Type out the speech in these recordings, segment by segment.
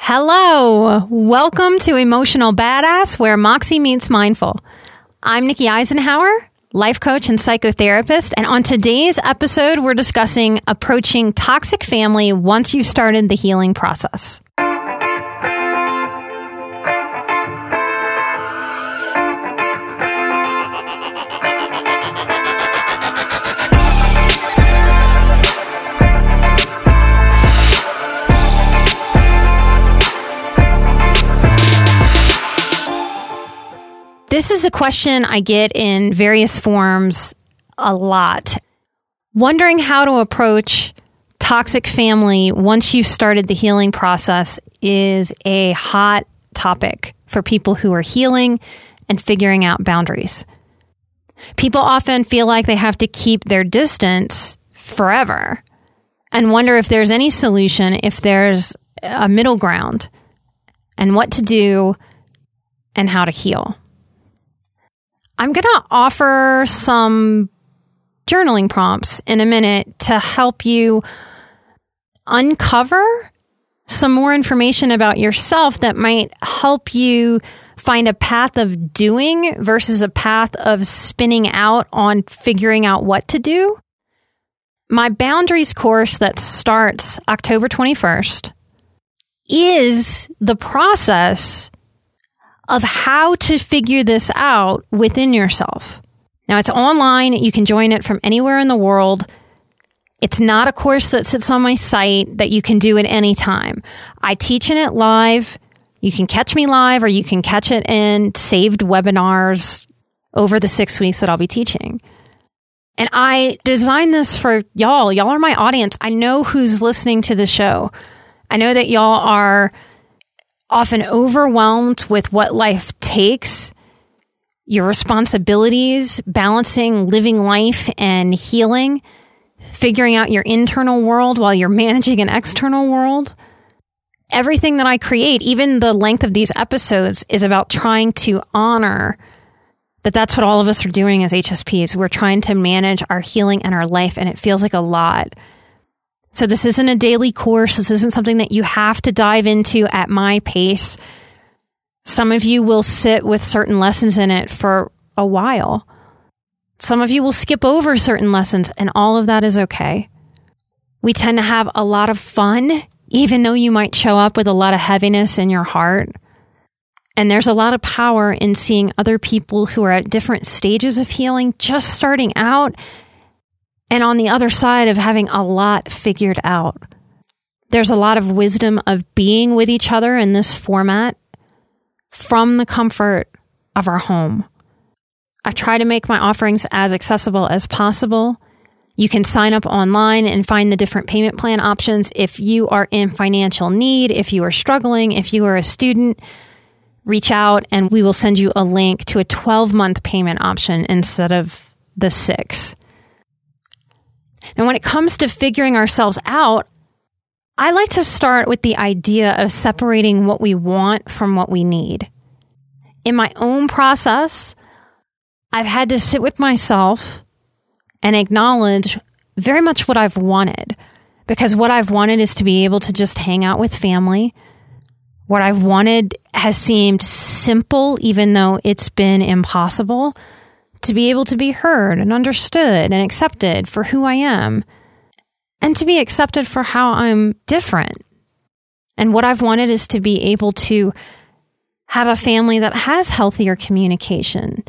Hello. Welcome to Emotional Badass, where Moxie meets mindful. I'm Nikki Eisenhauer, life coach and psychotherapist. And on today's episode, we're discussing approaching toxic family once you've started the healing process. A question I get in various forms a lot. Wondering how to approach toxic family once you've started the healing process is a hot topic for people who are healing and figuring out boundaries. People often feel like they have to keep their distance forever and wonder if there's any solution, if there's a middle ground, and what to do and how to heal. I'm going to offer some journaling prompts in a minute to help you uncover some more information about yourself that might help you find a path of doing versus a path of spinning out on figuring out what to do. My boundaries course that starts October 21st is the process of how to figure this out within yourself. Now, it's online. You can join it from anywhere in the world. It's not a course that sits on my site that you can do at any time. I teach in it live. You can catch me live or you can catch it in saved webinars over the six weeks that I'll be teaching. And I designed this for y'all. Y'all are my audience. I know who's listening to the show. I know that y'all are often overwhelmed with what life takes, your responsibilities, balancing living life and healing, figuring out your internal world while you're managing an external world. Everything that I create, even the length of these episodes, is about trying to honor that that's what all of us are doing as HSPs. We're trying to manage our healing and our life, and it feels like a lot. So this isn't a daily course. This isn't something that you have to dive into at my pace. Some of you will sit with certain lessons in it for a while. Some of you will skip over certain lessons, and all of that is okay. We tend to have a lot of fun, even though you might show up with a lot of heaviness in your heart. And there's a lot of power in seeing other people who are at different stages of healing, just starting out, and on the other side of having a lot figured out. There's a lot of wisdom of being with each other in this format from the comfort of our home. I try to make my offerings as accessible as possible. You can sign up online and find the different payment plan options if you are in financial need, if you are struggling, if you are a student. Reach out and we will send you a link to a 12 month payment option instead of the six. And when it comes to figuring ourselves out, I like to start with the idea of separating what we want from what we need. In my own process, I've had to sit with myself and acknowledge very much what I've wanted. Because what I've wanted is to be able to just hang out with family. What I've wanted has seemed simple, even though it's been impossible to be able to be heard and understood and accepted for who I am, and to be accepted for how I'm different. And what I've wanted is to be able to have a family that has healthier communication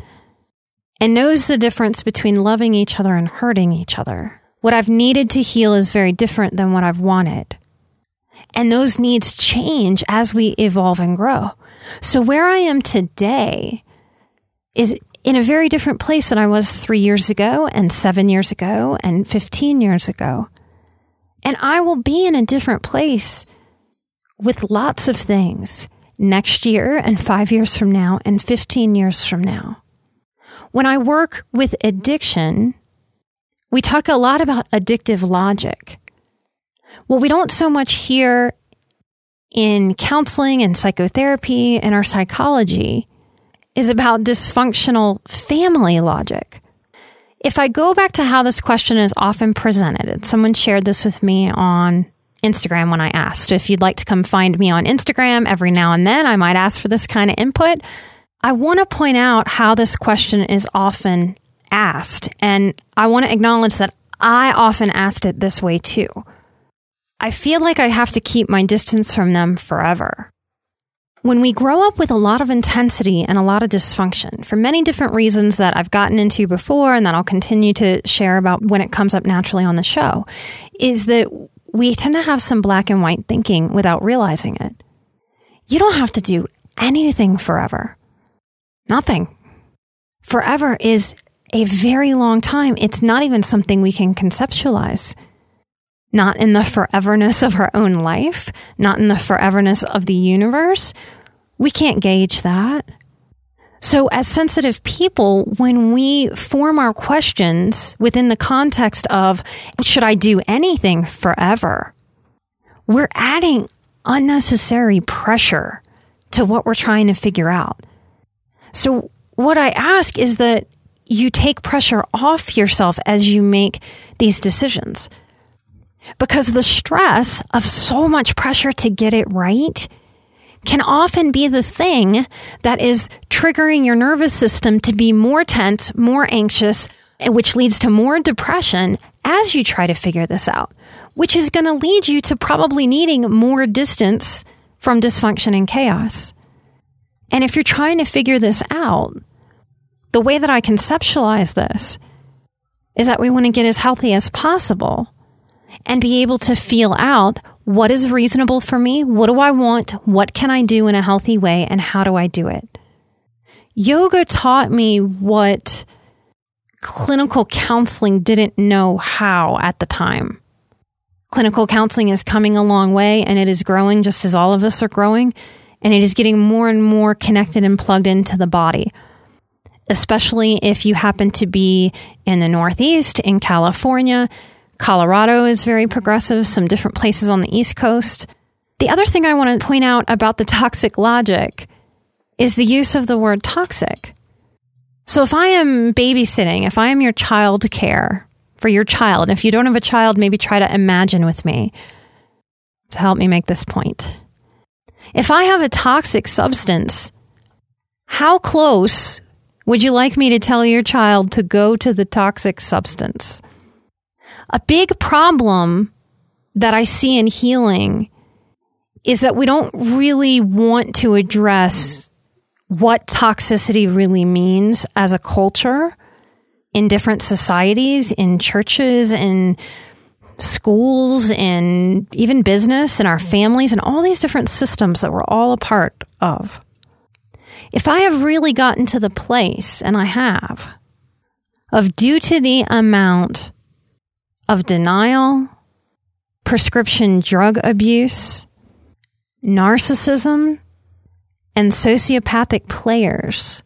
and knows the difference between loving each other and hurting each other. What I've needed to heal is very different than what I've wanted. And those needs change as we evolve and grow. So where I am today is in a very different place than I was three years ago and seven years ago and 15 years ago. And I will be in a different place with lots of things next year and five years from now and 15 years from now. When I work with addiction, we talk a lot about addictive logic. Well, we don't so much hear in counseling and psychotherapy and our psychology is about dysfunctional family logic. If I go back to how this question is often presented, and someone shared this with me on Instagram when I asked. If you'd like to come find me on Instagram every now and then, I might ask for this kind of input. I want to point out how this question is often asked, and I want to acknowledge that I often asked it this way too. I feel like I have to keep my distance from them forever. When we grow up with a lot of intensity and a lot of dysfunction, for many different reasons that I've gotten into before and that I'll continue to share about when it comes up naturally on the show, is that we tend to have some black and white thinking without realizing it. You don't have to do anything forever. Nothing. Forever is a very long time. It's not even something we can conceptualize. Not in the foreverness of our own life, not in the foreverness of the universe. We can't gauge that. So, as sensitive people, when we form our questions within the context of, should I do anything forever? We're adding unnecessary pressure to what we're trying to figure out. So, what I ask is that you take pressure off yourself as you make these decisions. Because the stress of so much pressure to get it right can often be the thing that is triggering your nervous system to be more tense, more anxious, which leads to more depression as you try to figure this out, which is going to lead you to probably needing more distance from dysfunction and chaos. And if you're trying to figure this out, the way that I conceptualize this is that we want to get as healthy as possible and be able to feel out what is reasonable for me? What do I want? What can I do in a healthy way? And how do I do it? Yoga taught me what clinical counseling didn't know how at the time. Clinical counseling is coming a long way and it is growing just as all of us are growing. And it is getting more and more connected and plugged into the body, especially if you happen to be in the Northeast, in California, Colorado is very progressive, some different places on the East Coast. The other thing I want to point out about the toxic logic is the use of the word toxic. So if I am babysitting, if I am your child care for your child, if you don't have a child, maybe try to imagine with me to help me make this point. If I have a toxic substance, how close would you like me to tell your child to go to the toxic substance? A big problem that I see in healing is that we don't really want to address what toxicity really means as a culture in different societies, in churches, in schools, in even business, in our families, and all these different systems that we're all a part of. If I have really gotten to the place, and I have, of due to the amount of denial, prescription drug abuse, narcissism, and sociopathic players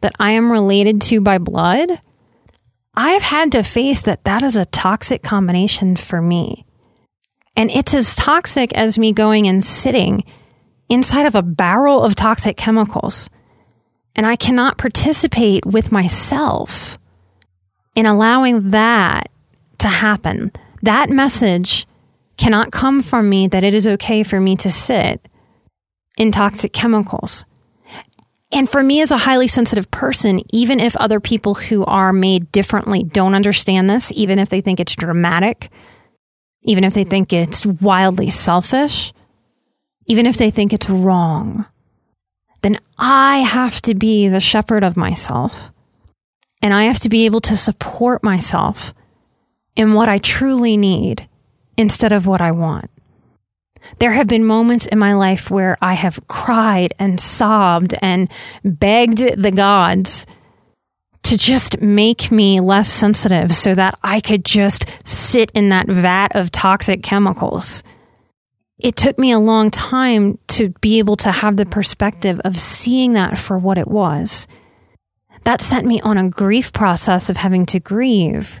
that I am related to by blood, I've had to face that that is a toxic combination for me. And it's as toxic as me going and sitting inside of a barrel of toxic chemicals. And I cannot participate with myself in allowing that to happen. That message cannot come from me that it is okay for me to sit in toxic chemicals. And for me, as a highly sensitive person, even if other people who are made differently don't understand this, even if they think it's dramatic, even if they think it's wildly selfish, even if they think it's wrong, then I have to be the shepherd of myself. And I have to be able to support myself in what I truly need instead of what I want. There have been moments in my life where I have cried and sobbed and begged the gods to just make me less sensitive so that I could just sit in that vat of toxic chemicals. It took me a long time to be able to have the perspective of seeing that for what it was. That sent me on a grief process of having to grieve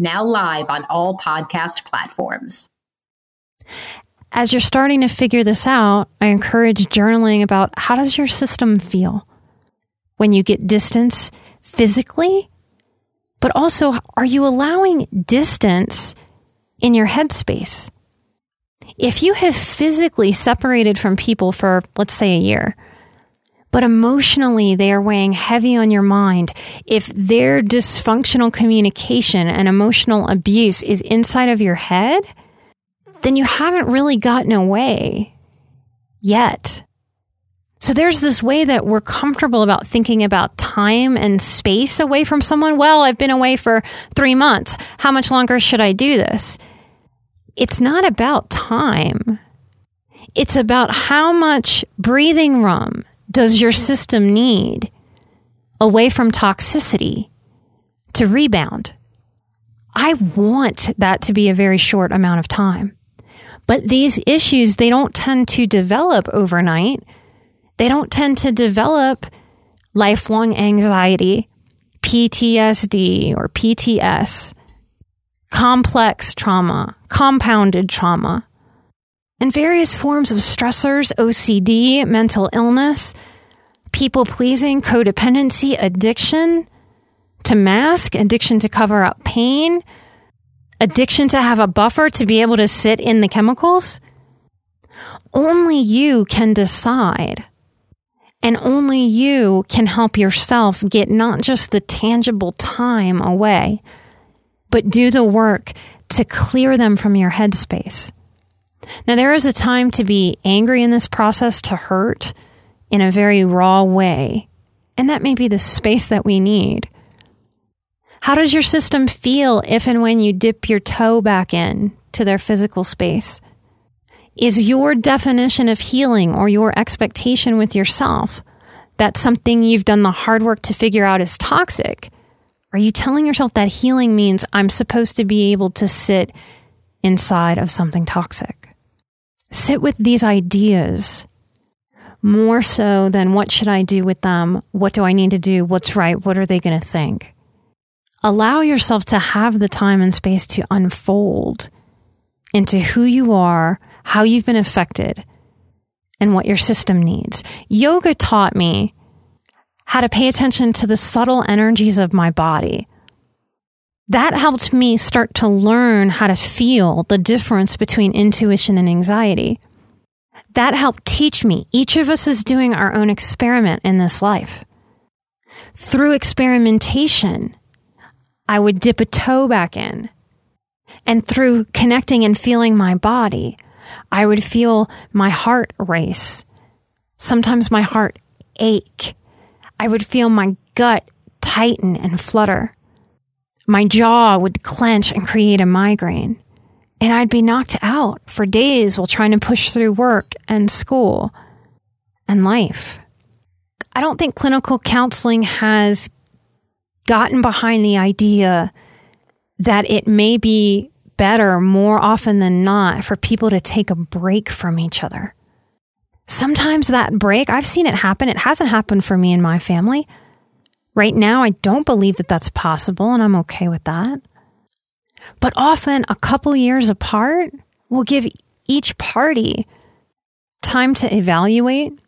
now live on all podcast platforms as you're starting to figure this out, I encourage journaling about how does your system feel when you get distance physically, but also are you allowing distance in your headspace? If you have physically separated from people for, let's say, a year, but emotionally they are weighing heavy on your mind, if their dysfunctional communication and emotional abuse is inside of your head, then you haven't really gotten away yet. So there's this way that we're comfortable about thinking about time and space away from someone. Well, I've been away for three months. How much longer should I do this? It's not about time. It's about how much breathing room does your system need away from toxicity to rebound. I want that to be a very short amount of time. But these issues, they don't tend to develop overnight. They don't tend to develop lifelong anxiety, PTSD or PTS, complex trauma, compounded trauma, and various forms of stressors, OCD, mental illness, people pleasing, codependency, addiction to mask, addiction to cover up pain, addiction to have a buffer to be able to sit in the chemicals? Only you can decide. And only you can help yourself get not just the tangible time away, but do the work to clear them from your headspace. Now, there is a time to be angry in this process, to hurt in a very raw way. And that may be the space that we need. How does your system feel if and when you dip your toe back in to their physical space? Is your definition of healing or your expectation with yourself that something you've done the hard work to figure out is toxic? Are you telling yourself that healing means I'm supposed to be able to sit inside of something toxic? Sit with these ideas more so than what should I do with them? What do I need to do? What's right? What are they going to think? allow yourself to have the time and space to unfold into who you are, how you've been affected, and what your system needs. Yoga taught me how to pay attention to the subtle energies of my body. That helped me start to learn how to feel the difference between intuition and anxiety. That helped teach me each of us is doing our own experiment in this life. Through experimentation, I would dip a toe back in. And through connecting and feeling my body, I would feel my heart race. Sometimes my heart ache. I would feel my gut tighten and flutter. My jaw would clench and create a migraine. And I'd be knocked out for days while trying to push through work and school and life. I don't think clinical counseling has gotten behind the idea that it may be better more often than not for people to take a break from each other. Sometimes that break, I've seen it happen. It hasn't happened for me and my family. Right now, I don't believe that that's possible, and I'm okay with that. But often, a couple years apart will give each party time to evaluate,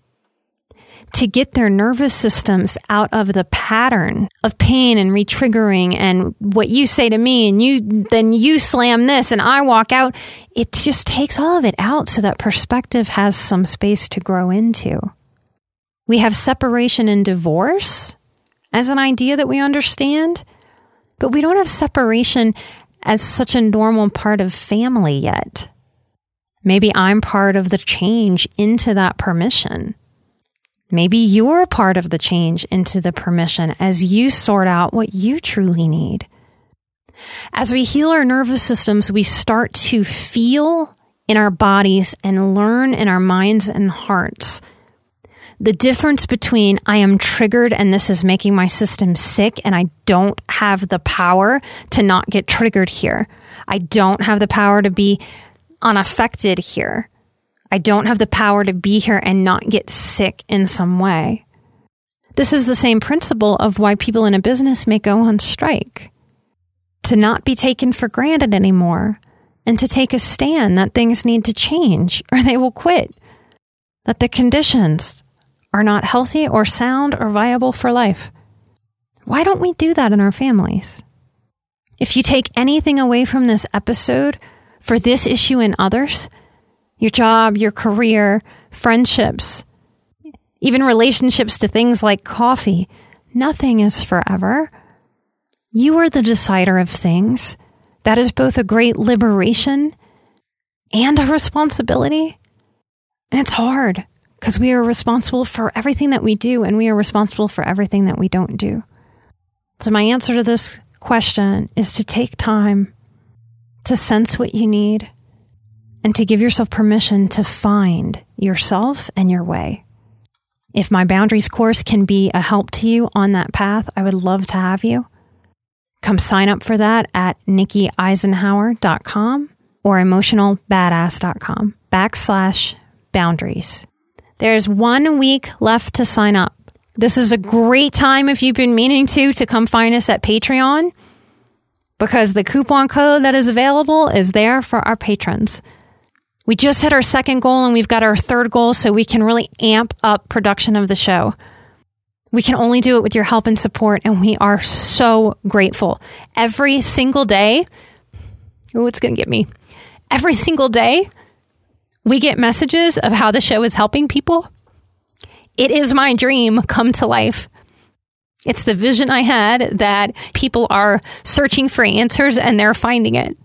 to get their nervous systems out of the pattern of pain and retriggering and what you say to me and you then you slam this and I walk out. It just takes all of it out so that perspective has some space to grow into. We have separation and divorce as an idea that we understand but we don't have separation as such a normal part of family yet maybe I'm part of the change into that permission Maybe you're part of the change into the permission as you sort out what you truly need. As we heal our nervous systems, we start to feel in our bodies and learn in our minds and hearts the difference between I am triggered and this is making my system sick and I don't have the power to not get triggered here. I don't have the power to be unaffected here. I don't have the power to be here and not get sick in some way. This is the same principle of why people in a business may go on strike. To not be taken for granted anymore and to take a stand that things need to change or they will quit. That the conditions are not healthy or sound or viable for life. Why don't we do that in our families? If you take anything away from this episode for this issue and others, your job, your career, friendships, even relationships to things like coffee. Nothing is forever. You are the decider of things. That is both a great liberation and a responsibility. And it's hard because we are responsible for everything that we do and we are responsible for everything that we don't do. So, my answer to this question is to take time to sense what you need and to give yourself permission to find yourself and your way. If my boundaries course can be a help to you on that path, I would love to have you. Come sign up for that at nikkieisenhauer.com or emotionalbadass.com backslash boundaries. There's one week left to sign up. This is a great time if you've been meaning to, to come find us at Patreon because the coupon code that is available is there for our patrons. We just hit our second goal and we've got our third goal so we can really amp up production of the show. We can only do it with your help and support, and we are so grateful. Every single day, oh, it's going to get me. Every single day, we get messages of how the show is helping people. It is my dream come to life. It's the vision I had that people are searching for answers and they're finding it.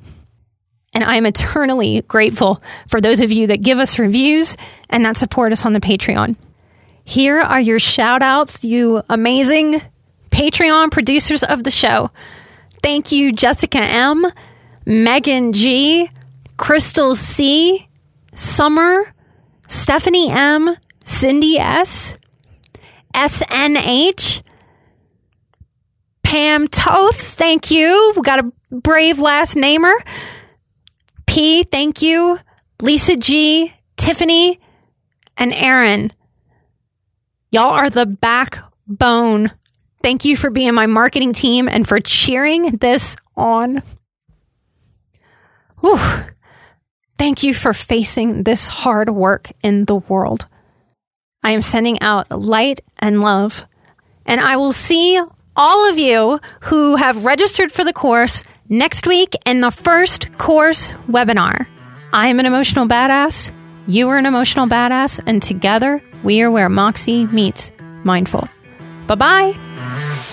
And I'm eternally grateful for those of you that give us reviews and that support us on the Patreon. Here are your shout outs, you amazing Patreon producers of the show. Thank you, Jessica M., Megan G., Crystal C., Summer, Stephanie M., Cindy S., SNH, Pam Toth, thank you. We got a brave last namer. P, thank you. Lisa G, Tiffany, and Aaron. Y'all are the backbone. Thank you for being my marketing team and for cheering this on. Whew. Thank you for facing this hard work in the world. I am sending out light and love. And I will see all of you who have registered for the course Next week in the first course webinar, I am an emotional badass, you are an emotional badass, and together we are where Moxie meets mindful. Bye bye.